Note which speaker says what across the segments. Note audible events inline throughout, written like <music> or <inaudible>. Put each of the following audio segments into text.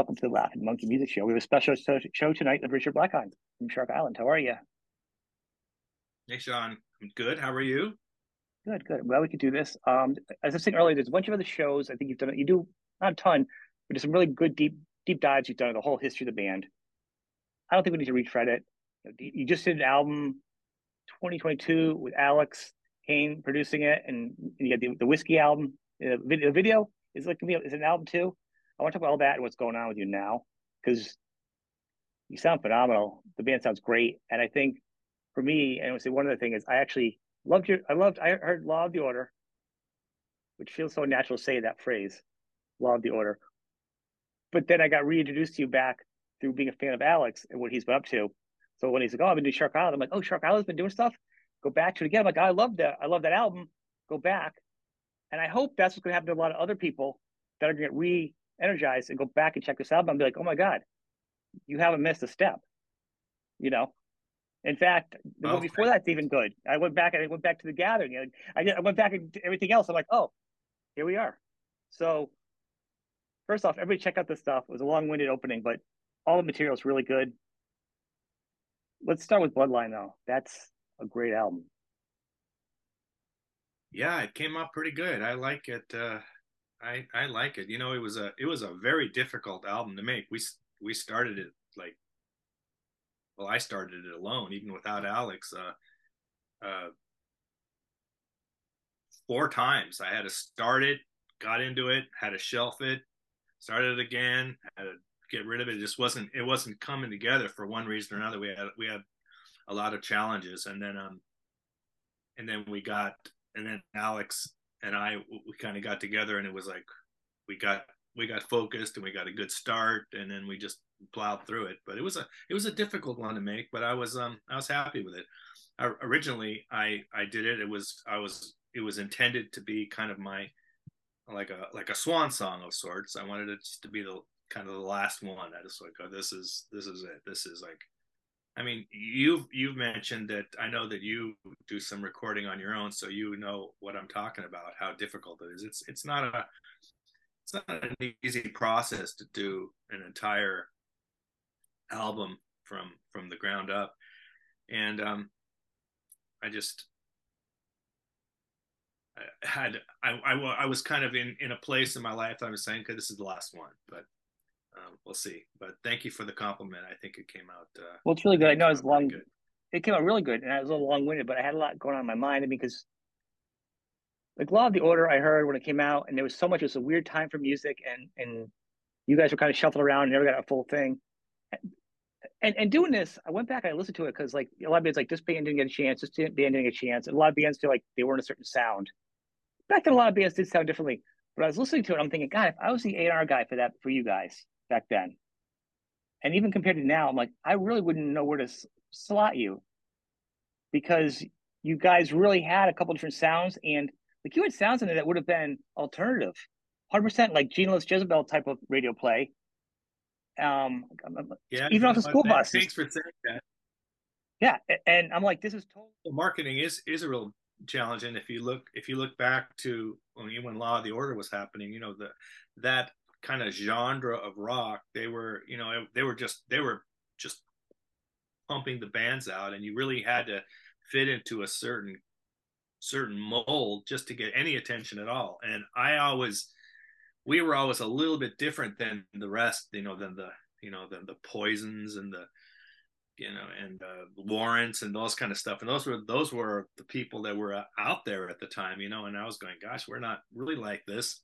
Speaker 1: Welcome to the Laughing Monkey Music Show. We have a special show tonight with Richard Blackheim from Shark Island. How are you?
Speaker 2: Hey, Shawn. I'm good. How are you?
Speaker 1: Good, good. Well, we could do this. Um, as I was saying earlier, there's a bunch of other shows. I think you've done. It. You do not a ton, but there's some really good deep deep dives you've done of the whole history of the band. I don't think we need to retread it. You just did an album, 2022, with Alex Kane producing it, and, and you got the, the whiskey album. The video, the video is like is an album too. I want to talk about all that and what's going on with you now because you sound phenomenal. The band sounds great, and I think for me, and I would say one other thing is I actually loved your. I loved. I heard "Law of the Order," which feels so natural to say that phrase, "Law of the Order." But then I got reintroduced to you back through being a fan of Alex and what he's been up to. So when he's like, "Oh, I've been doing Shark Island," I'm like, "Oh, Shark Island's been doing stuff." Go back to it again. I'm like, I love that. I love that album. Go back, and I hope that's what's going to happen to a lot of other people that are going to get re energized and go back and check this album and be like, oh my God, you haven't missed a step. You know? In fact, the one before that's even good. I went back and I went back to the gathering. Know, I, I went back and everything else. I'm like, oh, here we are. So first off, everybody check out this stuff. It was a long-winded opening, but all the material is really good. Let's start with Bloodline though. That's a great album.
Speaker 2: Yeah, it came out pretty good. I like it. Uh, I I like it. You know, it was a it was a very difficult album to make. We we started it like well, I started it alone, even without Alex. Uh, uh, four times I had to start it, got into it, had to shelf it, started it again, had to get rid of it. It just wasn't it wasn't coming together for one reason or another. We had we had a lot of challenges, and then um, and then we got and then Alex and I we kind of got together and it was like we got we got focused and we got a good start and then we just plowed through it. But it was a it was a difficult one to make but I was um I was happy with it. I, originally I I did it. It was I was it was intended to be kind of my like a like a swan song of sorts. I wanted it to be the kind of the last one. I just like oh this is this is it. This is like I mean, you've you've mentioned that I know that you do some recording on your own, so you know what I'm talking about. How difficult it is. It's it's not a it's not an easy process to do an entire album from from the ground up, and um, I just I had I, I I was kind of in in a place in my life I was saying, okay, this is the last one, but um, we'll see. But thank you for the compliment. I think it came out. Uh,
Speaker 1: well, it's really good. I know it's long. Good. It came out really good, and I was a little long winded, but I had a lot going on in my mind. I mean, because like Law of the Order, I heard when it came out, and there was so much. It was a weird time for music, and and you guys were kind of shuffled around, and never got a full thing. And and doing this, I went back and I listened to it because like a lot of bands like this band didn't get a chance, this band didn't get a chance, and a lot of bands feel like they weren't a certain sound. Back then, a lot of bands did sound differently. But I was listening to it, I'm thinking, God, if I was the A&R guy for that for you guys, back then. And even compared to now, I'm like, I really wouldn't know where to slot you because you guys really had a couple different sounds and like you had sounds in there that would have been alternative, 100% like Gene Loves Jezebel type of radio play. Um, yeah, even off the school bus.
Speaker 2: Thanks for saying that.
Speaker 1: Yeah, and I'm like, this is total.
Speaker 2: Well, marketing is is a real challenge, and if you look if you look back to when when Law of the Order was happening, you know the that kind of genre of rock they were you know they were just they were just pumping the bands out and you really had to fit into a certain certain mold just to get any attention at all. And i always we were always a little bit different than the rest you know than the you know than the poisons and the you know and uh, lawrence and those kind of stuff. And those were those were the people that were out there at the time you know and i was going gosh we're not really like this.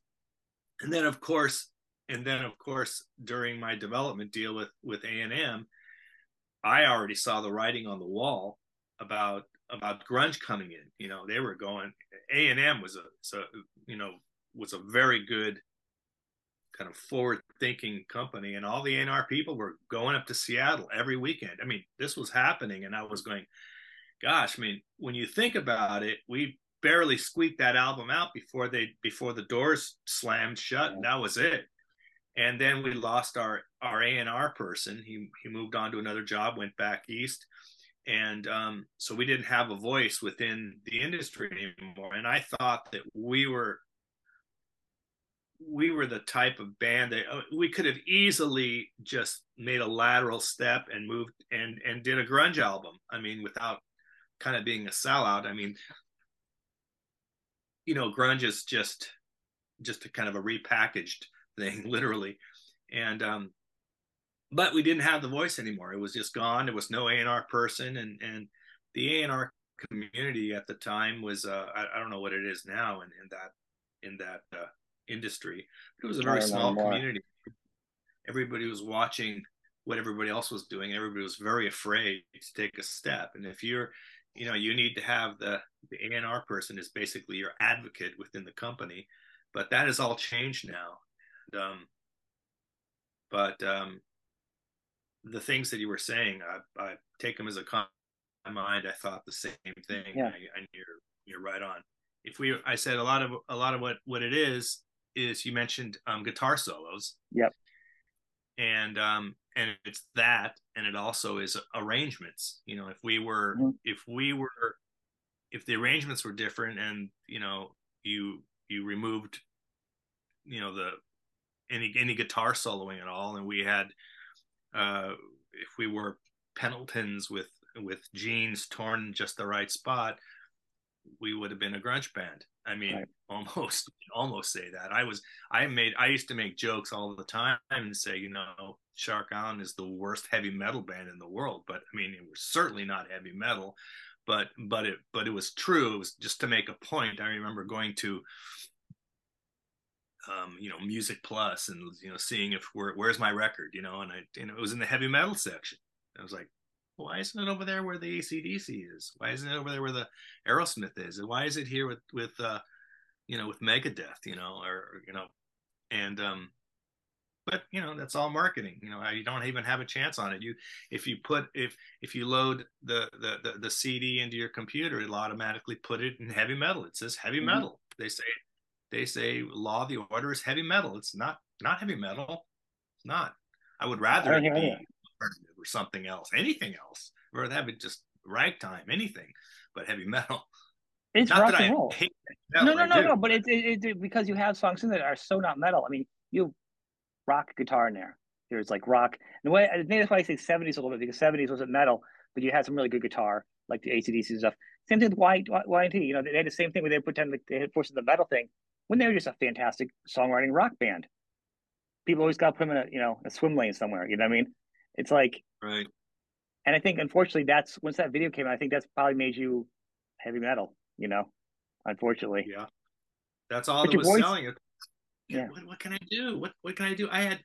Speaker 2: And then of course and then of course during my development deal with with a&m i already saw the writing on the wall about about grunge coming in you know they were going a&m was a so you know was a very good kind of forward thinking company and all the A&R people were going up to Seattle every weekend. I mean, this was happening and I was going, gosh, I mean, when you think about it, we barely squeaked that album out before they before the doors slammed shut and that was it and then we lost our our A and R person. He he moved on to another job, went back east, and um, so we didn't have a voice within the industry anymore. And I thought that we were we were the type of band that uh, we could have easily just made a lateral step and moved and and did a grunge album. I mean, without kind of being a sellout. I mean, you know, grunge is just just a kind of a repackaged thing, <laughs> literally. And um, but we didn't have the voice anymore. It was just gone. There was no A and R person, and and the A and R community at the time was uh, I, I, don't know what it is now in, in that in that uh, industry. But it was a very small community. Everybody was watching what everybody else was doing. Everybody was very afraid to take a step. And if you're, you know, you need to have the the A&R person is basically your advocate within the company. But that has all changed now. And, um, but um, the things that you were saying, I, I take them as a comment. mind. I thought the same thing.
Speaker 1: Yeah.
Speaker 2: And you're you're right on. If we, I said a lot of a lot of what what it is is you mentioned um, guitar solos.
Speaker 1: Yep.
Speaker 2: And um, and it's that, and it also is arrangements. You know, if we were mm-hmm. if we were if the arrangements were different, and you know you you removed you know the any any guitar soloing at all, and we had uh, if we were Pendletons with with jeans torn just the right spot, we would have been a grunge band. I mean, right. <laughs> almost almost say that. I was I made I used to make jokes all the time and say, you know, Shark Island is the worst heavy metal band in the world, but I mean, it was certainly not heavy metal, but but it but it was true. It was just to make a point. I remember going to um, you know, Music Plus and you know, seeing if where, where's my record, you know, and I you know it was in the heavy metal section. I was like, why isn't it over there where the ACDC is? Why isn't it over there where the Aerosmith is? And why is it here with with uh, you know with Megadeth? You know, or you know, and um, but you know that's all marketing. You know, you don't even have a chance on it. You if you put if if you load the the the, the CD into your computer, it'll automatically put it in heavy metal. It says heavy mm-hmm. metal. They say they say law of the order is heavy metal. It's not not heavy metal. It's not. I would rather I it be or something else, anything else, or have it just ragtime, anything, but heavy <laughs> metal.
Speaker 1: It's not rock and roll. Metal, no, no, no, no. But it's it, it, because you have songs in that are so not metal. I mean, you rock guitar in there. There's like rock. The way I think that's why I say '70s a little bit because '70s wasn't metal, but you had some really good guitar like the ACDC stuff. Same thing with Y Y T. You know, they had the same thing where they pretend like they had forced the metal thing when they were just a fantastic songwriting rock band. People always got to put them in a you know a swim lane somewhere. You know what I mean? It's like
Speaker 2: right.
Speaker 1: And I think unfortunately that's once that video came out, I think that's probably made you heavy metal. You know, unfortunately.
Speaker 2: Yeah, that's all but that was voice, selling it. Yeah. What, what can I do? What what can I do? I had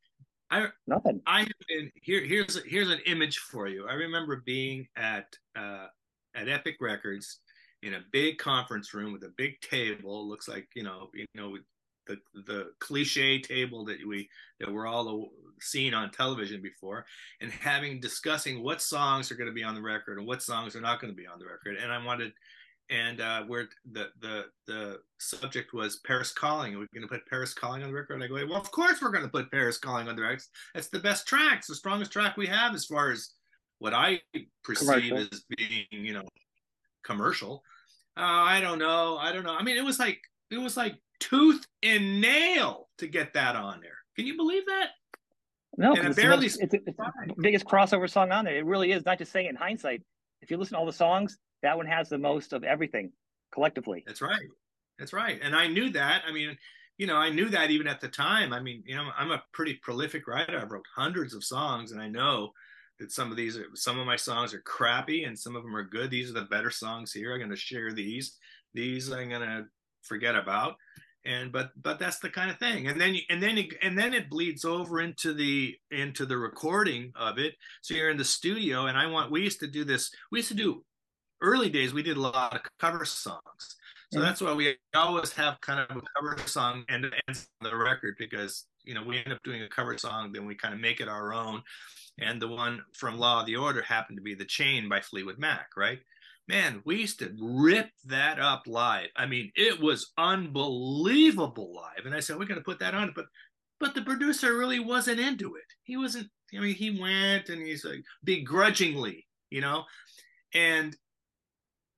Speaker 2: I
Speaker 1: nothing.
Speaker 2: I have been here. Here's here's an image for you. I remember being at uh, at Epic Records in a big conference room with a big table. Looks like you know you know the the cliche table that we that we're all seen on television before, and having discussing what songs are going to be on the record and what songs are not going to be on the record. And I wanted, and uh, where the the the subject was Paris Calling. Are we going to put Paris Calling on the record? And I go, well, of course we're going to put Paris Calling on the record. That's the best track. It's the strongest track we have as far as what I perceive commercial. as being, you know, commercial. Uh, I don't know. I don't know. I mean, it was like it was like tooth and nail to get that on there. Can you believe that?
Speaker 1: No, and it barely. It's, it's, it's, the biggest crossover song on there. It really is. Not just saying in hindsight. If you listen to all the songs, that one has the most of everything collectively.
Speaker 2: That's right. That's right. And I knew that. I mean, you know, I knew that even at the time. I mean, you know, I'm a pretty prolific writer. I wrote hundreds of songs, and I know that some of these are some of my songs are crappy and some of them are good. These are the better songs here. I'm going to share these. These I'm going to forget about and but but that's the kind of thing and then and then it, and then it bleeds over into the into the recording of it so you're in the studio and i want we used to do this we used to do early days we did a lot of cover songs so mm-hmm. that's why we always have kind of a cover song and ends on the record because you know we end up doing a cover song then we kind of make it our own and the one from law of the order happened to be the chain by fleetwood mac right man, we used to rip that up live. I mean, it was unbelievable live. And I said, we're going to put that on. But but the producer really wasn't into it. He wasn't, I mean, he went and he's like begrudgingly, you know, and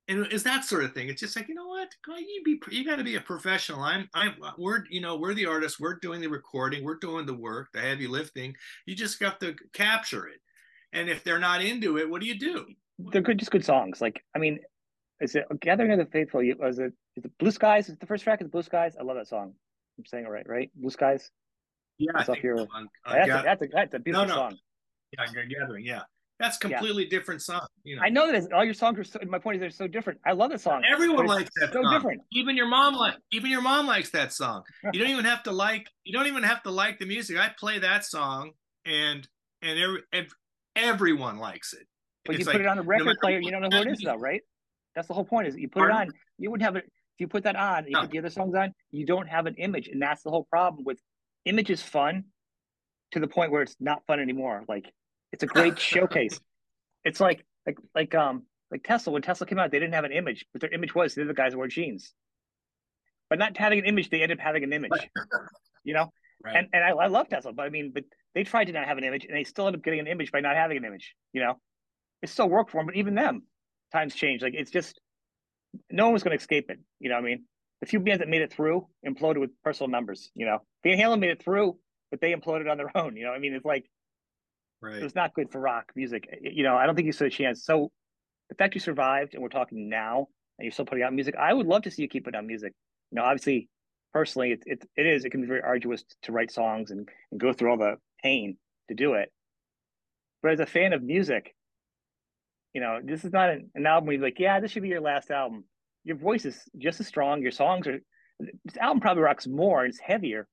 Speaker 2: and it's that sort of thing. It's just like you know what, you be you got to be a professional. I'm I'm we're you know we're the artists. We're doing the recording. We're doing the work, the heavy lifting. You just got to capture it. And if they're not into it, what do you do?
Speaker 1: They're good, just good songs. Like I mean, is it Gathering of the Faithful? Was it is it Blue Skies? Is the first track is Blue Skies? I love that song. I'm saying it right, right? Blue Skies.
Speaker 2: Yeah,
Speaker 1: That's
Speaker 2: I
Speaker 1: up here.
Speaker 2: so. On- on
Speaker 1: that's, a, that's a that's a beautiful
Speaker 2: no.
Speaker 1: song.
Speaker 2: yeah, you're gathering. Yeah, that's completely different song. You know,
Speaker 1: I know that all your songs are. So, my point is, they're so different. I love that song.
Speaker 2: everyone likes that
Speaker 1: so
Speaker 2: song.
Speaker 1: different.
Speaker 2: Even your mom like. Even your mom likes that song. <laughs> You don't even have to like. You don't even have to like the music. I play that song, and and every, ev everyone likes it.
Speaker 1: But you
Speaker 2: It's
Speaker 1: put
Speaker 2: like,
Speaker 1: it on a record player, you don't know who it is, though, right? That's the whole point. Is you put
Speaker 2: Pardon?
Speaker 1: it on, you wouldn't have it. If you put that on, you
Speaker 2: No.
Speaker 1: put the other songs on, you don't have an image, and that's the whole problem with image is fun to the point where it's not fun anymore. Like it's a great showcase. It's like like like um like Tesla. When Tesla came out, they didn't have an image, but their image was they're the guys who wear jeans. But not having an image, they ended up having an image. You know,
Speaker 2: Right.
Speaker 1: and and I, I love Tesla, but I mean, but they tried to not have an image, and they still end up getting an image by not having an image. You know, it still worked for them, but even them, times change. Like it's just no one was going to escape it. You know, what I mean, the few bands that made it through imploded with personal numbers. You know, Van Halen made it through, but they imploded on their own. You know, I mean, it's like
Speaker 2: right.
Speaker 1: it was not good for rock music. You know, I don't think you stood a chance. So the fact you survived, and we're talking now, and you're still putting out music, I would love to see you keep putting out music. You know, obviously, personally, it it, it is. It can be very arduous to write songs and, and go through all the pain to do it. But as a fan of music, you know, this is not an, an album where you're like, yeah, this should be your last album. Your voice is just as strong. Your songs are. This album probably rocks more. It's heavier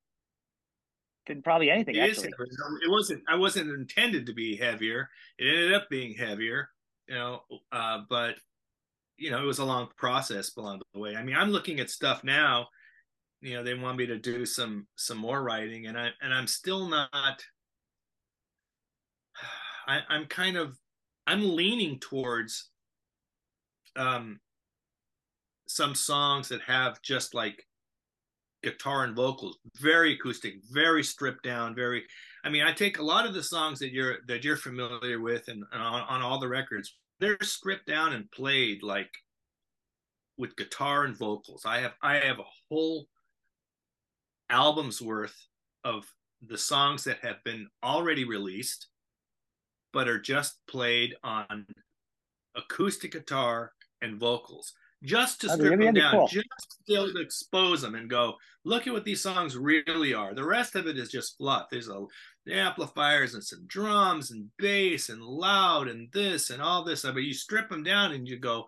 Speaker 1: than probably anything.
Speaker 2: It
Speaker 1: actually.
Speaker 2: It wasn't. I wasn't intended to be heavier. It ended up being heavier. You know, uh, but you know, it was a long process along the way. I mean, I'm looking at stuff now. You know, they want me to do some some more writing, and I and I'm still not. <sighs> I, I'm kind of, I'm leaning towards, um, some songs that have just like guitar and vocals very acoustic very stripped down very i mean i take a lot of the songs that you're that you're familiar with and, and on, on all the records they're stripped down and played like with guitar and vocals. I have i have a whole album's worth of the songs that have been already released but are just played on acoustic guitar and vocals just to
Speaker 1: That'd
Speaker 2: strip them down,
Speaker 1: cool.
Speaker 2: just to expose them and go, look at what these songs really are. The rest of it is just fluff. There's a the amplifiers and some drums and bass and loud and this and all this. But you strip them down and you go,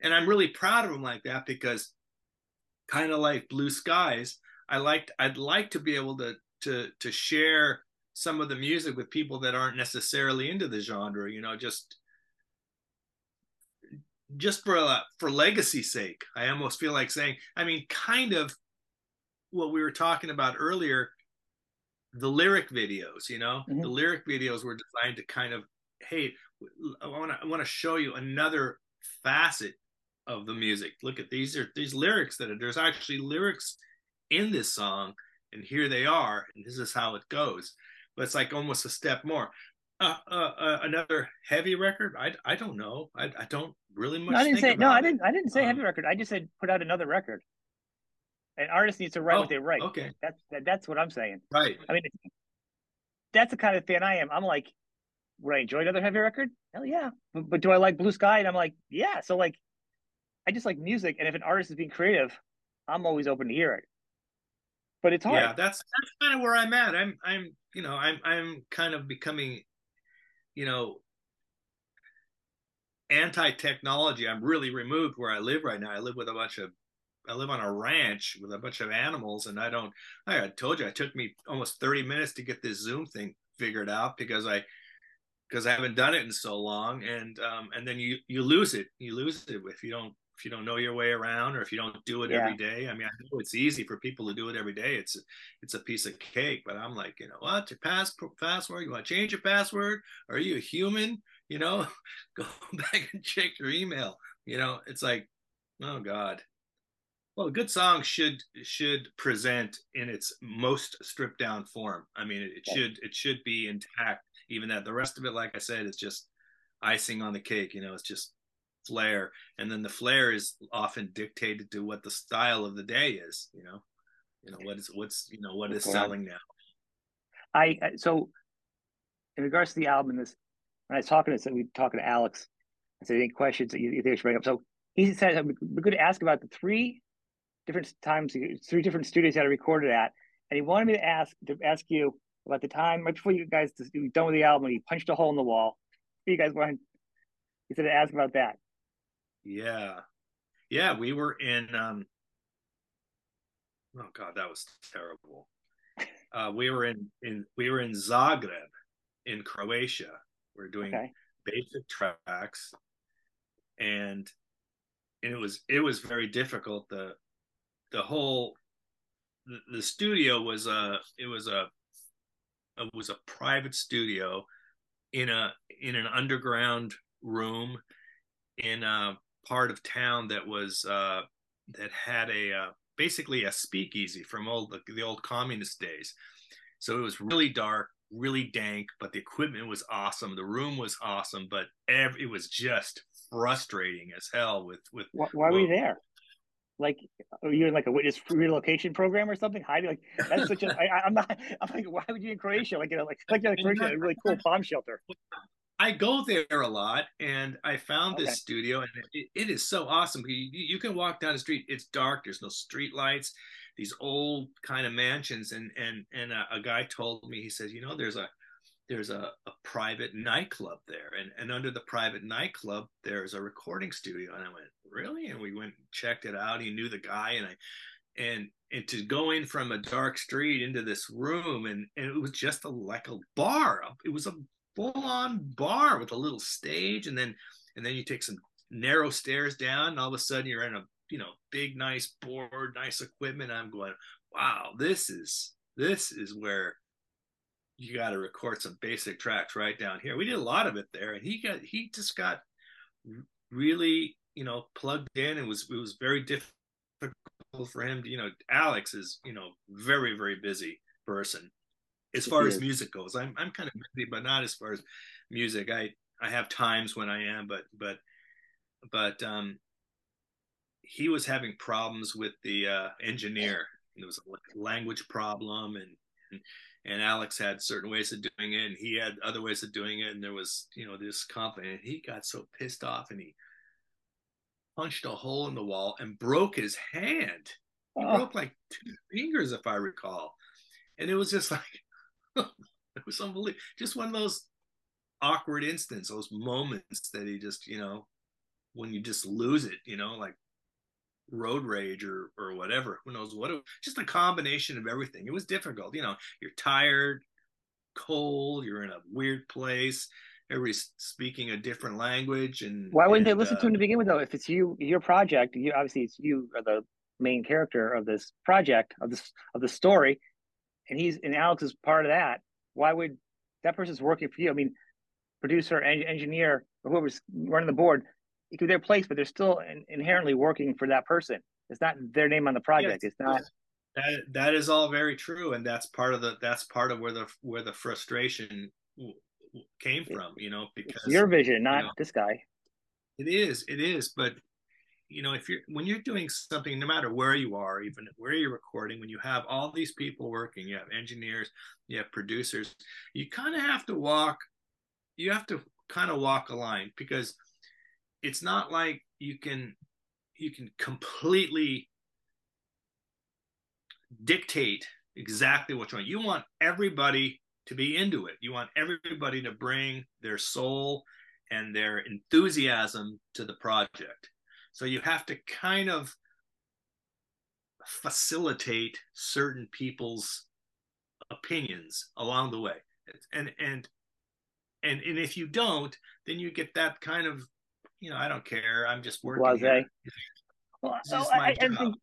Speaker 2: and I'm really proud of them like that because kind of like Blue Skies, I liked I'd like to be able to to to share some of the music with people that aren't necessarily into the genre, you know, just just for uh, for legacy's sake. I almost feel like saying, I mean, kind of what we were talking about earlier, the lyric videos, you know,
Speaker 1: Mhm.
Speaker 2: the lyric videos were designed to kind of, hey, I want to I want to show you another facet of the music. Look at these are these lyrics that are, there's actually lyrics in this song, and here they are, and this is how it goes. But it's like almost a step more. Uh, uh, uh, another heavy record? I, I don't know. I, I don't really much.
Speaker 1: No, I didn't say no. I didn't. I didn't say
Speaker 2: Um,
Speaker 1: heavy record. I just said put out another record. An artist needs to write
Speaker 2: Oh,
Speaker 1: what they write.
Speaker 2: Okay,
Speaker 1: That's that, that's what I'm saying.
Speaker 2: right.
Speaker 1: I mean, that's the kind of fan I am. I'm like, would I enjoy another heavy record? Hell yeah. But, but do I like Blue Sky? And I'm like, yeah. So like, I just like music, and if an artist is being creative, I'm always open to hear it. But it's hard.
Speaker 2: Yeah, that's that's kind of where I'm at. I'm I'm you know I'm I'm kind of becoming, you know, anti-technology. I'm really removed where I live right now. I live with a bunch of I live on a ranch with a bunch of animals, and I don't. I told you, it took me almost 30 minutes to get this Zoom thing figured out because I because I haven't done it in so long, and um, and then you you lose it. You lose it if you don't if you don't know your way around or if you don't do it
Speaker 1: Yeah.
Speaker 2: every day. I mean, I know it's easy for people to do it every day. It's it's a piece of cake, but I'm like, you know, what your pass password? You want to change your password? Are you a human? You know, <laughs> go <laughs> back and check your email. You know, it's like, oh God. Well, a good song should should present in its most stripped down form. I mean, it, it
Speaker 1: Yeah.
Speaker 2: should it should be intact. Even that the rest of it, like I said, is just icing on the cake. You know, it's just flair and then the flair is often dictated to what the style of the day is you know? You know what is what's you know what is selling now.
Speaker 1: I so in regards to the album this when i was talking to we talking to alex i said any questions that you, you think I should bring up? So he said we're going to ask about the three different times three different studios that I recorded at and he wanted me to ask to ask you about the time right before you guys were done with the album he punched a hole in the wall. You guys want? He said to ask about that
Speaker 2: yeah. Yeah, we were in um oh god, that was terrible. Uh we were in in we were in Zagreb in Croatia. We are doing okay. basic tracks and and it was it was very difficult the the whole the, the studio was a it was a it was a private studio in a in an underground room in a part of town that was uh, that had a uh, basically a speakeasy from old the, the old communist days. So it was really dark, really dank, but the equipment was awesome. The room was awesome, but every, it was just frustrating as hell. With with
Speaker 1: why, why were you there? Like, are you in like a witness relocation program or something? Hiding like that's such a. I, I'm not. <laughs> I'm like, why would you in Croatia? Like, you know, like like, like <laughs> Croatia, a really cool bomb shelter.
Speaker 2: I go there a lot, and I found this studio, and it, it is so awesome. You, you can walk down the street; it's dark. There's no street lights. These old kind of mansions, and and and a, a guy told me he says, you know, there's a there's a, a private nightclub there, and and under the private nightclub there's a recording studio. And I went, really? And we went and checked it out. He knew the guy, and I and and to go in from a dark street into this room and, and it was just a like a bar it was a full on bar with a little stage and then and then you take some narrow stairs down and all of a sudden you're in a you know big nice board nice equipment i'm going wow this is this is where you got to record some basic tracks right down here. We did a lot of it there and he got he just got really you know plugged in. And was it was very difficult for him to, you know alex is you know very very busy person as far as music goes. I'm I'm kind of busy, but not as far as music. I I have times when I am, but but but um, he was having problems with the uh, engineer. There was a language problem, and, and and Alex had certain ways of doing it, and he had other ways of doing it, and there was you know this conflict. And he got so pissed off, and he punched a hole in the wall and broke his hand. He oh. broke like two fingers, if I recall. And it was just <laughs> like, <laughs> it was unbelievable. Just one of those awkward instances, those moments that he just, you know, when you just lose it, you know, like road rage or or whatever. Who knows what? It, just a combination of everything. It was difficult. You know, you're tired, cold. You're in a weird place. Everybody's speaking a different language, and
Speaker 1: why wouldn't
Speaker 2: and,
Speaker 1: they listen uh, to him to begin with? Though, if it's you, your project, you obviously it's you are the main character of this project of this of the story and he's and Alex is part of that. Why would that person's working for you? I mean, producer, en- engineer, or whoever's running the board, it could be their place, but they're still in- inherently working for that person. It's not their name on the project. Yes, it's not.
Speaker 2: That that is all very true, and that's part of the that's part of where the where the frustration came from. You know, because
Speaker 1: it's your vision, not
Speaker 2: you know,
Speaker 1: this guy.
Speaker 2: It is, it is, but you know if you're when you're doing something no matter where you are even where you're recording when you have all these people working you have engineers you have producers you kind of have to walk you have to kind of walk a line because it's not like you can you can completely dictate exactly what you want. You want everybody to be into it. You want everybody to bring their soul and their enthusiasm to the project so you have to kind of facilitate certain people's opinions along the way. And and and and if you don't, then you get that kind of, you know, I don't care. I'm just working. Blase. Well, so I, I, think,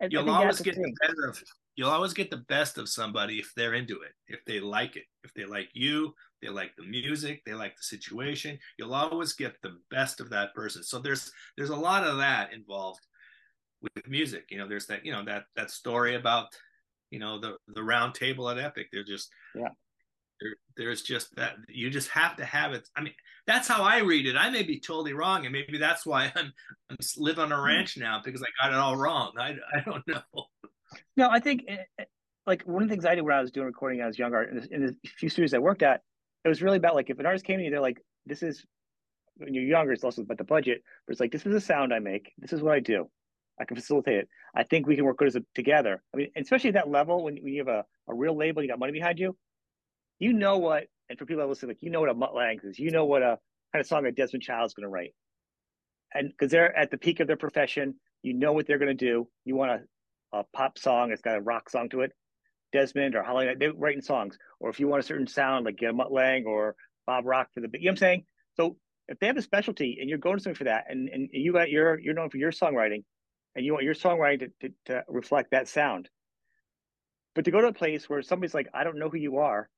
Speaker 2: I you'll always get the, the better of you'll always get the best of somebody if they're into it, if they like it, if they like you, they like the music, they like the situation. You'll always get the best of that person. So there's there's a lot of that involved with music. You know, there's that you know that that story about you know the the round table at Epic. They're just
Speaker 1: yeah.
Speaker 2: there, there's just that you just have to have it. I mean, that's how I read it. I may be totally wrong, and maybe that's why I'm I'm live on a hmm. ranch now because I got it all wrong. I I don't know.
Speaker 1: No, I think eh, eh, like one of the things I did when I was doing recording when I was younger in the, in the few studios I worked at, it was really about like if an artist came to you, they're like, this is when you're younger, it's also about the budget, but it's like this is the sound I make, this is what I do. I can facilitate it. I think we can work good as a, together. I mean, especially at that level when, when you have a, a real label, you got money behind you, you know what, and for people that listen, like you know what a Mutt is, you know what a kind of song that Desmond Child's going to write. And because they're at the peak of their profession, you know what they're going to do. You want a, a pop song, it's got a rock song to it. Desmond or Holly, they're writing songs. Or if you want a certain sound, like a Mutt Lange or Bob Rock for the, you know what I'm saying? So if they have a specialty and you're going to something for that, and, and you got your, you're known for your songwriting, and you want your songwriting to, to, to reflect that sound. But to go to a place where somebody's like, I don't know who you are,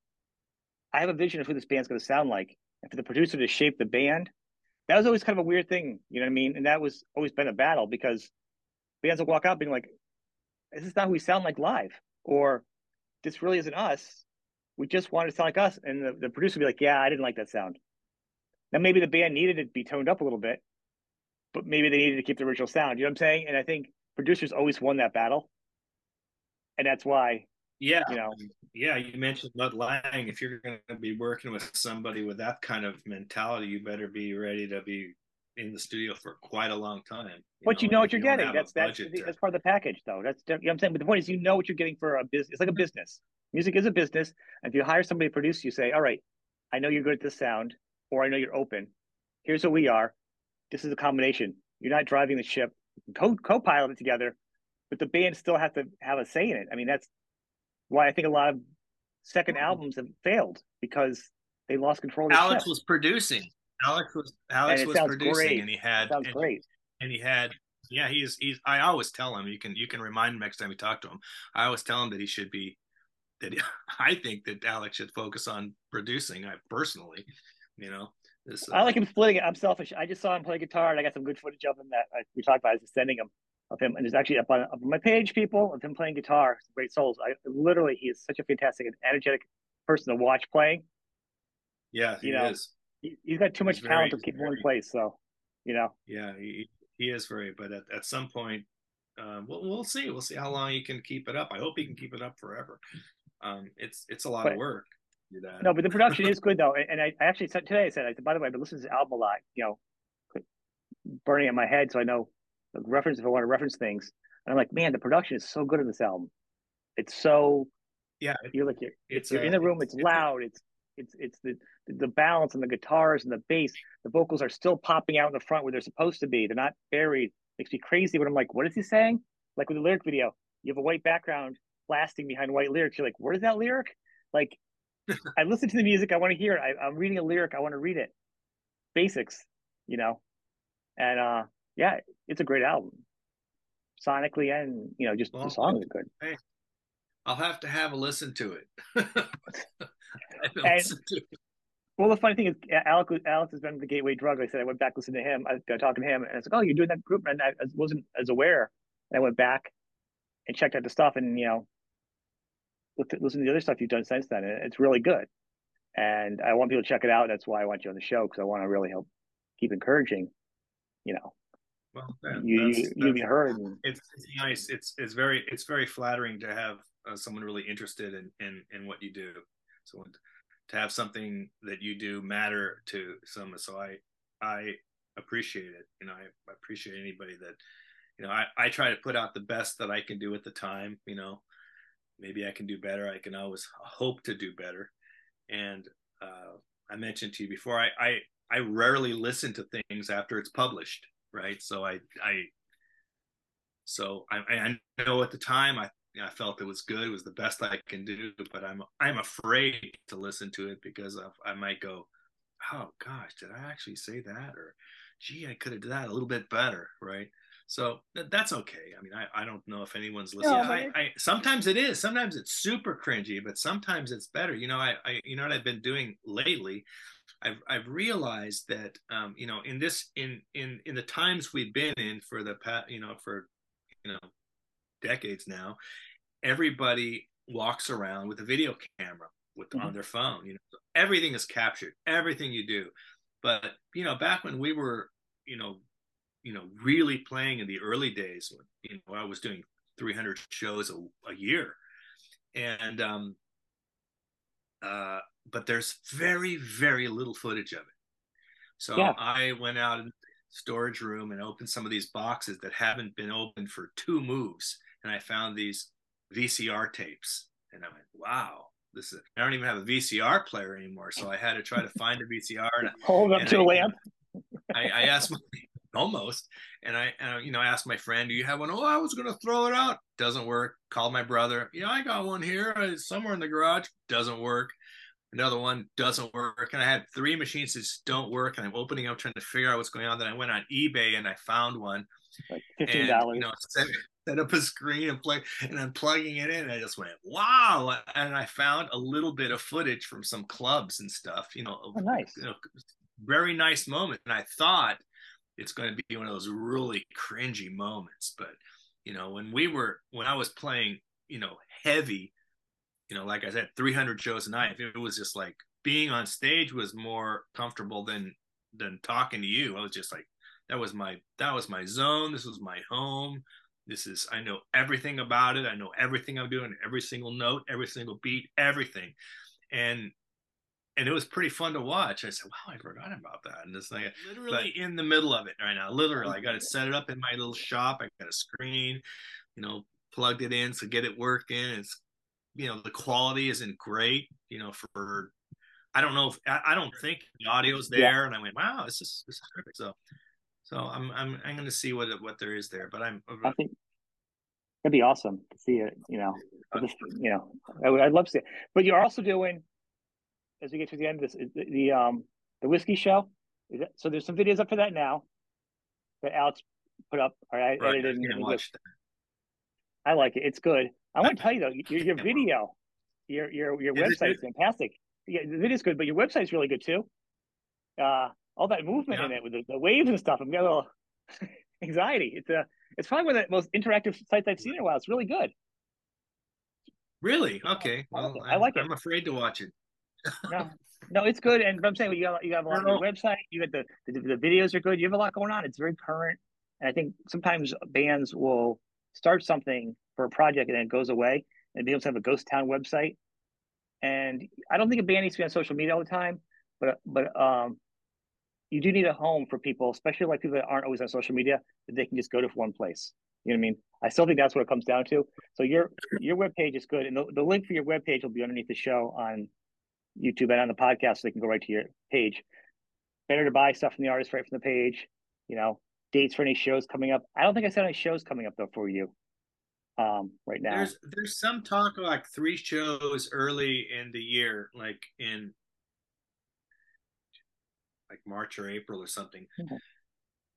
Speaker 1: I have a vision of who this band's going to sound like, and for the producer to shape the band, that was always kind of a weird thing, you know what I mean? And that was always been a battle because bands will walk out being like, "This is not who we sound like live," or "This really isn't us. We just wanted to sound like us." And the, the producer would be like, "Yeah, I didn't like that sound." Now maybe the band needed to be toned up a little bit, but maybe they needed to keep the original sound. You know what I'm saying? And I think producers always won that battle, and that's why.
Speaker 2: Yeah, you know. Yeah, you mentioned Mutt Lange. If you're going to be working with somebody with that kind of mentality, you better be ready to be in the studio for quite a long time. You
Speaker 1: but know, you know what you're you getting. That's that's to... that's part of the package, though. That's you know what I'm saying. But the point is, you know what you're getting for a business. It's like a business. Music is a business. And if you hire somebody to produce, you say, "All right, I know you're good at this sound, or I know you're open. Here's what we are this is a combination. You're not driving the ship, co co-pilot it together, but the band still have to have a say in it. I mean, that's why I think a lot of second hmm. albums have failed because they lost control. Of
Speaker 2: Alex was producing. Alex was Alex was producing,
Speaker 1: great.
Speaker 2: and he had
Speaker 1: sounds
Speaker 2: and,
Speaker 1: great.
Speaker 2: And he had yeah, he's he's. I always tell him you can you can remind him next time you talk to him. I always tell him that he should be that he, <laughs> I think that Alex should focus on producing. I personally, you know,
Speaker 1: this, uh, I like him splitting it. I'm selfish. I just saw him play guitar, and I got some good footage of him that I, we talked about. I was sending him of him, and there's actually up on, up on my page, people, of him playing guitar. Great souls. I literally, he is such a fantastic and energetic person to watch playing.
Speaker 2: Yeah, he you
Speaker 1: know,
Speaker 2: is.
Speaker 1: He, has got too much he's talent very, to keep him in place. So, you know.
Speaker 2: Yeah, he he is very. But at, at some point, um, we'll we'll see. We'll see how long he can keep it up. I hope he can keep it up forever. Um, it's it's a lot but, of work.
Speaker 1: No, but the production is <laughs> good though. And I, I actually said today, I said, I said, by the way, I've been listening to this album a lot, you know, burning in my head. So I know the reference if I want to reference things. And I'm like, man, the production is so good in this album. It's so,
Speaker 2: yeah,
Speaker 1: you're like, you're, it's, you're a, in the room. It's, it's loud. It's, it's, it's the, the balance and the guitars and the bass, the vocals are still popping out in the front where they're supposed to be. They're not buried. Makes me crazy when I'm like, what is he saying? Like with the lyric video, you have a white background blasting behind white lyrics. You're like, where's that lyric? Like <laughs> I listen to the music. I want to hear it. I, am reading a lyric. I want to read it. Basics, you know, and uh, yeah, it's a great album, sonically and you know, just well, the songs are good. Hey,
Speaker 2: I'll have to have a listen to it. <laughs>
Speaker 1: and, listen to it. Well, the funny thing is, Alex, Alex has been the gateway drug. I said I went back listening to him. I got talking to him, and I was like, "Oh, you're doing that group," and I, I wasn't as aware. And I went back and checked out the stuff, and you know, look at, listen to the other stuff you've done since then. It's really good. And I want people to check it out. That's why I want you on the show because I want to really help keep encouraging, you know,
Speaker 2: well, that,
Speaker 1: you, that's, you, you be heard.
Speaker 2: It's, it's, nice. It's, it's very, it's very flattering to have uh, someone really interested in, in, in what you do. So to have something that you do matter to someone. So I, I appreciate it. You know, I, appreciate anybody that, you know, I, I try to put out the best that I can do at the time, you know, maybe I can do better. I can always hope to do better. And uh, I mentioned to you before, I, I, I rarely listen to things after it's published, right? So I, I, so I, I know at the time I, I felt it was good. It was the best I can do, but I'm, I'm afraid to listen to it because of, I might go, oh gosh, did I actually say that? Or, gee, I could have done that a little bit better, right? So that's okay. I mean, I, I don't know if anyone's listening. No, I, I, sometimes it is. Sometimes it's super cringy, but sometimes it's better. You know, I, I you know what I've been doing lately. I've I've realized that um, you know in this in in in the times we've been in for the past you know for you know decades now, everybody walks around with a video camera with mm-hmm. on their phone. You know, everything is captured, everything you do. But you know, back when we were, you know, you know, really playing in the early days when you know I was doing 300 shows a, a year, and um, uh, but there's very very little footage of it. So yeah. I went out in storage room and opened some of these boxes that haven't been opened for two moves, and I found these VCR tapes, and I went, wow. This is, I don't even have a VCR player anymore, so I had to try to find a VCR and
Speaker 1: hold up to a lamp. <laughs>
Speaker 2: I, I asked my, <laughs> almost. And I, and, you know, I asked my friend, "Do you have one?" Oh, I was gonna throw it out. Doesn't work. Called my brother. Yeah, I got one here uh, somewhere in the garage. Doesn't work. Another one doesn't work. And I had three machines that just don't work. And I'm opening up trying to figure out what's going on. Then I went on eBay and I found one.
Speaker 1: Like fifteen dollars.
Speaker 2: You know, set, up a screen and play, and I'm plugging it in. And I just went, wow! And I found a little bit of footage from some clubs and stuff. You know,
Speaker 1: oh, nice. You know,
Speaker 2: very nice moment. And I thought it's going to be one of those really cringy moments. But you know, when we were when I was playing, you know, heavy, you know, like I said, 300 shows a night, it was just like being on stage was more comfortable than than talking to you. I was just like that was my that was my zone. This was my home. This is I know everything about it. I know everything I'm doing, every single note, every single beat, everything. And and it was pretty fun to watch. I said, "Wow, I forgot about that." And it's like literally in the middle of it right now. Literally, I got it <laughs> set it up in my little shop. I got a screen, you know, plugged it in to get it working. It's, you know, the quality isn't great. You know, for I don't know if I, I don't think the audio's there. Yeah. And I went, "Wow, this is this is perfect." So, so I'm I'm I'm going to see what what there is there. But I'm
Speaker 1: I think it'd be awesome to see it. You know, just, you know, I would, I'd love to see it. But you're also doing as we get to the end of this, the, the um the whiskey show. Is that, so there's some videos up for that now that Alex put up. Or I right, edited. I, I like it. It's good. I want to tell you though, your, your <laughs> video, your your your website is fantastic. Yeah, the video's good, but your website's really good too. Uh, all that movement yeah. in it with the, the, waves and stuff. I'm getting a little <laughs> anxiety. It's a it's probably one of the most interactive sites I've seen in a while. It's really good.
Speaker 2: Really? Okay. Well, I like it. I'm afraid to watch it
Speaker 1: no, no, it's good. And I'm saying you got you have a lot on your website. You got the, the, the videos are good. You have a lot going on. It's very current. And I think sometimes bands will start something for a project and then it goes away. And also have a ghost town website. And I don't think a band needs to be on social media all the time, but but um, you do need a home for people, especially like people that aren't always on social media, that they can just go to one place. You know what I mean? I still think that's what it comes down to. So your your web page is good, and the, the link for your web page will be underneath the show on YouTube and on the podcast, so they can go right to your page. Better to buy stuff from the artist right from the page. You know, dates for any shows coming up. I don't think I said any shows coming up though for you. Um, right now.
Speaker 2: There's there's some talk of like three shows early in the year, like in like March or April or something. Mm-hmm.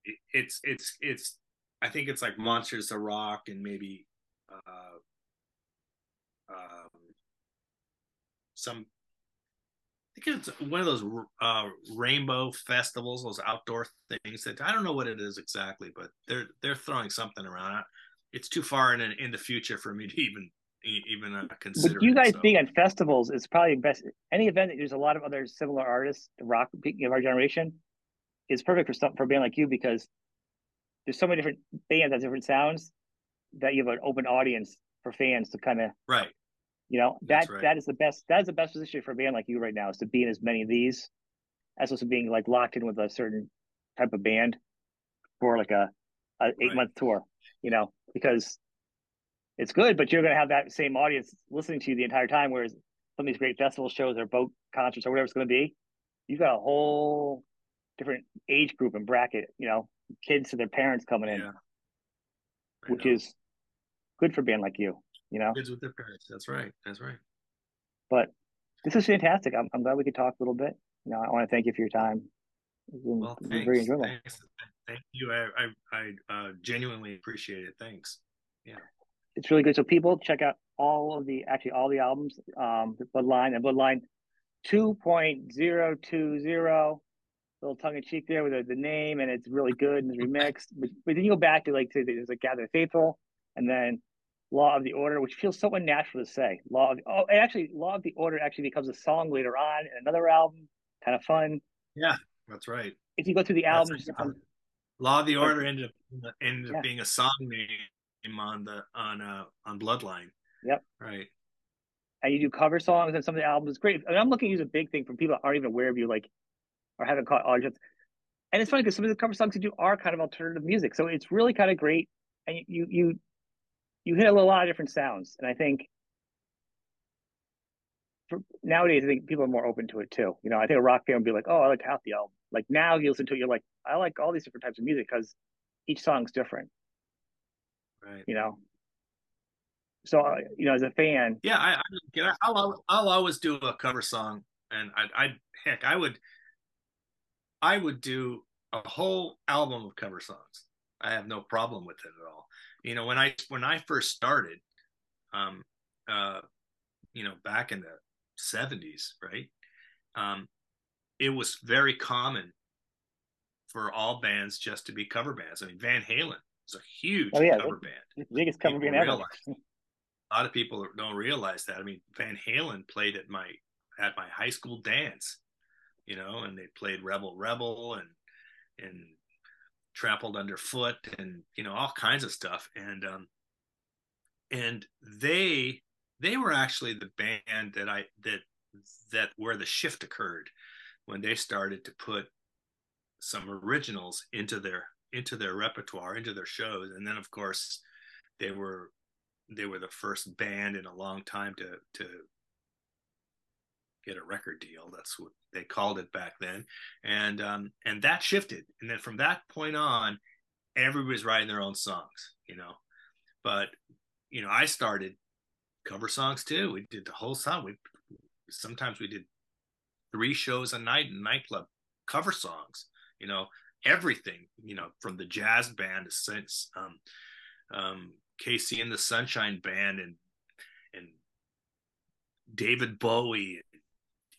Speaker 2: It, it's it's it's I think it's like Monsters of Rock and maybe uh um some I think it's one of those uh, rainbow festivals, those outdoor things that I don't know what it is exactly, but they're they're throwing something around. It's too far in in the future for me to even even uh, consider.
Speaker 1: But you guys so. being at festivals is probably best. Any event that there's a lot of other similar artists, the rock of our generation, is perfect for some for a band like you because there's so many different bands that different sounds that you have an open audience for fans to kind of
Speaker 2: right
Speaker 1: you know, that right. that is the best that is the best position for a band like you right now is to be in as many of these as opposed to being like locked in with a certain type of band for like a, a eight right. month tour, you know, because it's good, but you're gonna have that same audience listening to you the entire time, whereas some of these great festival shows or boat concerts or whatever it's gonna be, you've got a whole different age group and bracket, you know, kids to their parents coming in. Yeah. Which is good for being like you you know?
Speaker 2: Kids with their parents that's right that's right.
Speaker 1: But this is fantastic. I'm, I'm glad we could talk a little bit. You know i want to thank you for your time.
Speaker 2: Been, well, thanks, very enjoyable. thanks. thank you i i, I uh, genuinely appreciate it thanks yeah
Speaker 1: it's really good so people check out all of the actually all the albums um the bloodline and bloodline 2.020 little tongue in cheek there with the, the, name, and it's really good and it's remixed. but, but then you go back to like say there's like Gather Faithful, and then Law of the Order, which feels so unnatural to say. Law of oh, actually, Law of the Order actually becomes a song later on in another album. Kind of fun.
Speaker 2: Yeah, that's right.
Speaker 1: If you go through the album,
Speaker 2: Law of the Order ended up ended yeah. up being a song name on the on uh on Bloodline.
Speaker 1: Yep.
Speaker 2: Right.
Speaker 1: And you do cover songs and some of the albums. Great. I mean, I'm looking to use a big thing for people that aren't even aware of you, like or haven't caught audience. And it's funny because some of the cover songs you do are kind of alternative music, so it's really kind of great. And you you you hit a lot of different sounds, and I think for, nowadays I think people are more open to it too. You know, I think a rock fan would be like, "Oh, I like half the album." Like now you listen to it, you're like, "I like all these different types of music because each song's different."
Speaker 2: Right.
Speaker 1: You know. So uh, you know, as a fan,
Speaker 2: yeah, I, I I'll, I'll always do a cover song, and I, I heck, I would, I would do a whole album of cover songs. I have no problem with it at all you know when i when i first started um uh you know back in the 70s right um it was very common for all bands just to be cover bands i mean van halen was a huge oh, yeah, cover band.
Speaker 1: biggest cover band ever.
Speaker 2: a lot of people don't realize that. I mean van halen played at my at my high school dance you know and they played rebel rebel and and trampled underfoot and you know all kinds of stuff. And um and they they were actually the band that i that that where the shift occurred when they started to put some originals into their into their repertoire into their shows and then of course they were they were the first band in a long time to to get a record deal. That's what they called it back then, and um, and that shifted. And then from that point on, everybody's writing their own songs, you know. But you know, I started cover songs too. We did the whole song. We sometimes we did three shows a night in nightclub cover songs. You know, everything. You know, from the jazz band to since um, um, KC and the Sunshine Band and and David Bowie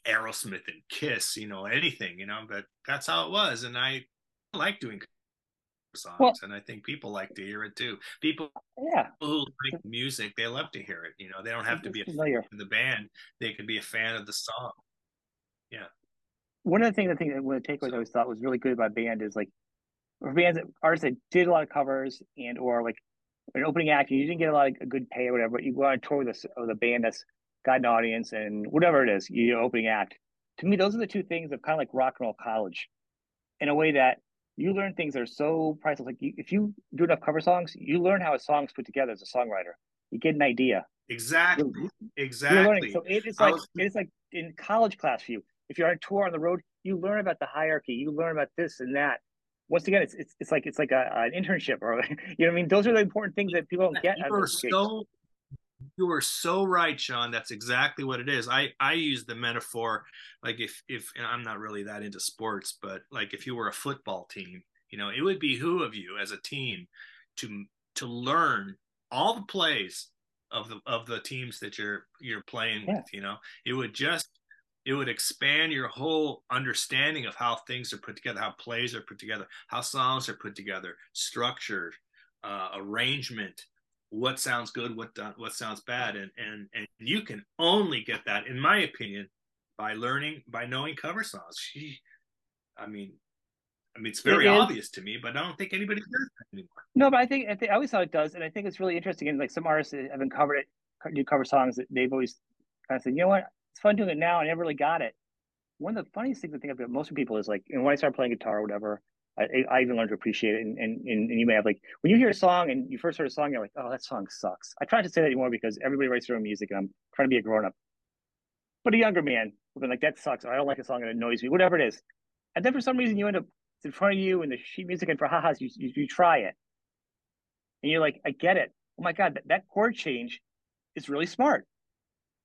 Speaker 2: Aerosmith and Kiss, you know, anything, you know, but that's how it was. And I like doing songs well, and I think people like to hear it too. People
Speaker 1: yeah.
Speaker 2: who like music, they love to hear it. You know, they don't have to be a fan of the band. They can be a fan of the song. Yeah.
Speaker 1: One of the things I think that one of the takeaways I always thought was really good about band is like for bands artists that did a lot of covers and or like an opening act, you didn't get a lot of good pay or whatever, but you go on tour with a, with a band that's got an audience and whatever it is, you know, opening act. To me, those are the two things of kind of like rock and roll college, in a way that you learn things that are so priceless. Like you, if you do enough cover songs, you learn how a song's put together as a songwriter. You get an idea.
Speaker 2: Exactly. You're, exactly. You're learning.
Speaker 1: So it is like was... it is like in college class for you. If you're on a tour on the road, you learn about the hierarchy. You learn about this and that. Once again, it's it's, it's like it's like a, an internship, or <laughs> you know what I mean. Those are the important things that people don't get.
Speaker 2: You are so you are so right shawn that's exactly what it is i i use the metaphor like if if i'm not really that into sports but like if you were a football team you know it would be who of you as a team to to learn all the plays of the of the teams that you're you're playing yeah. with you know it would just it would expand your whole understanding of how things are put together how plays are put together how songs are put together structure uh, arrangement what sounds good, what what sounds bad, and and and you can only get that, in my opinion, by learning by knowing cover songs. She, I mean, I mean, it's very it obvious to me, but I don't think anybody does that anymore.
Speaker 1: No, but I think I think I always thought it does, and I think it's really interesting. And like some artists haven't covered it, do cover songs that they've always kind of said, you know what, it's fun doing it now. I never really got it. One of the funniest things I think about most people is like, and when I started playing guitar or whatever, I, I even learned to appreciate it. And, and, and you may have like, when you hear a song and you first heard a song, you're like, oh, that song sucks. I try to say that anymore because everybody writes their own music and I'm trying to be a grown up. But a younger man would be like, that sucks. Or I don't like a song and it annoys me, whatever it is. And then for some reason you end up in front of you and the sheet music and for ha-has, you, you, you try it. And you're like, I get it. Oh my God, that, that chord change is really smart.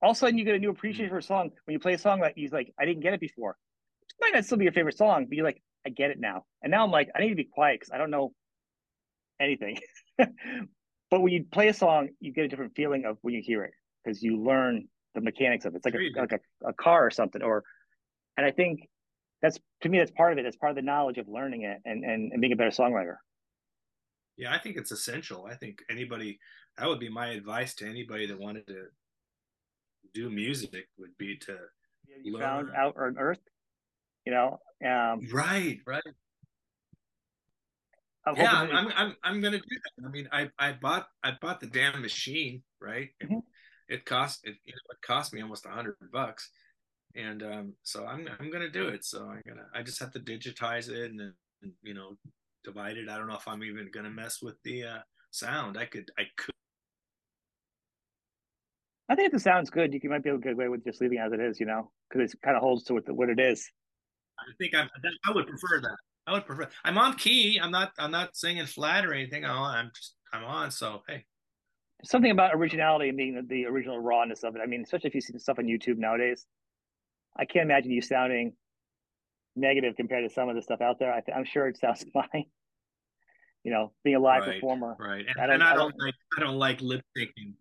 Speaker 1: All of a sudden you get a new appreciation for a song when you play a song that he's like, I didn't get it before. It might not still be your favorite song, but you're like, I get it now. And now I'm like, I need to be quiet because I don't know anything. <laughs> but when you play a song, you get a different feeling of when you hear it because you learn the mechanics of it. It's like a, like a, a car or something. Or, and I think that's to me that's part of it. That's part of the knowledge of learning it and and, and being a better songwriter.
Speaker 2: yeah, I think it's essential. I think anybody that would be my advice to anybody that wanted to do music would be to
Speaker 1: you
Speaker 2: learn.
Speaker 1: found out on Earth. You know, um,
Speaker 2: right, right.
Speaker 1: I'm
Speaker 2: yeah, I'm, I'm, I'm, I'm gonna do that. I mean, I, I bought, I bought the damn machine, right?
Speaker 1: Mhm.
Speaker 2: It cost, it, you know, it cost me almost a hundred bucks, and um, so I'm, I'm gonna do it. So I'm gonna, I just have to digitize it and, then, you know, divide it. I don't know if I'm even gonna mess with the uh, sound. I could, I could.
Speaker 1: I think if it sounds good, you can, might be able to get away with just leaving it as it is. You know, because it kind of holds to what, the, what it is.
Speaker 2: I think I'm, I would prefer that. I would prefer. I'm on key. I'm not, I'm not singing flat or anything. I'm, I'm just, I'm on. So hey,
Speaker 1: something about originality and being the, the original rawness of it. I mean, especially if you see the stuff on YouTube nowadays, I can't imagine you sounding negative compared to some of the stuff out there. I th- I'm sure it sounds <laughs> fine. You know, being a live
Speaker 2: Right,
Speaker 1: performer.
Speaker 2: right and
Speaker 1: I
Speaker 2: I
Speaker 1: don't-
Speaker 2: and I
Speaker 1: I
Speaker 2: don't,
Speaker 1: don't-
Speaker 2: like i don't like lip syncing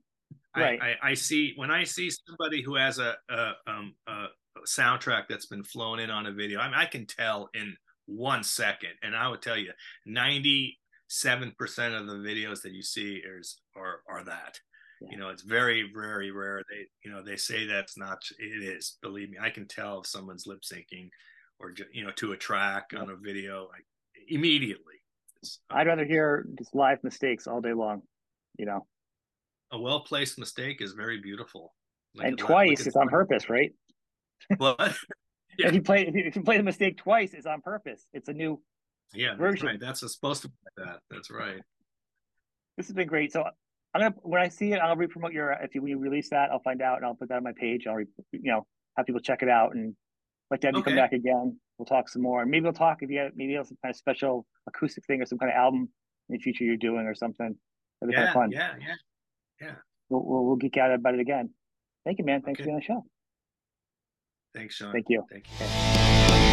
Speaker 1: Right.
Speaker 2: I, I i see when i see somebody who has a, a um a soundtrack that's been flown in on a video i mean i can tell in one second and i would tell you 97 percent of the videos that you see is are are that
Speaker 1: Yeah.
Speaker 2: you know it's very very rare they you know they say that's not it is believe me i can tell if someone's lip syncing or you know to a track
Speaker 1: Yeah.
Speaker 2: on a video like immediately it's,
Speaker 1: I'd rather hear just live mistakes all day long. You know,
Speaker 2: a well placed mistake is very beautiful. Look
Speaker 1: and twice it's on purpose, right?
Speaker 2: What? <laughs> Yeah.
Speaker 1: If you play if you, play the mistake twice, it's on purpose. It's a new.
Speaker 2: yeah, that's
Speaker 1: version.
Speaker 2: right. That's supposed to be that. That's right.
Speaker 1: This has been great. So I'm gonna when I see it, I'll re-promote your. If you when you release that, I'll find out and I'll put that on my page. I'll re, you know have people check it out and like let Debbie come
Speaker 2: Okay.
Speaker 1: back again. We'll talk some more. Maybe we'll talk if you have maybe you have some kind of special acoustic thing or some kind of album in the future you're doing or something. That'd be kind of fun.
Speaker 2: yeah, yeah.
Speaker 1: We'll, we'll we'll geek out about it again. Thank you, man. Thanks
Speaker 2: Okay.
Speaker 1: for being on the show.
Speaker 2: Thanks, Shawn.
Speaker 1: Thank you.
Speaker 2: Thank you.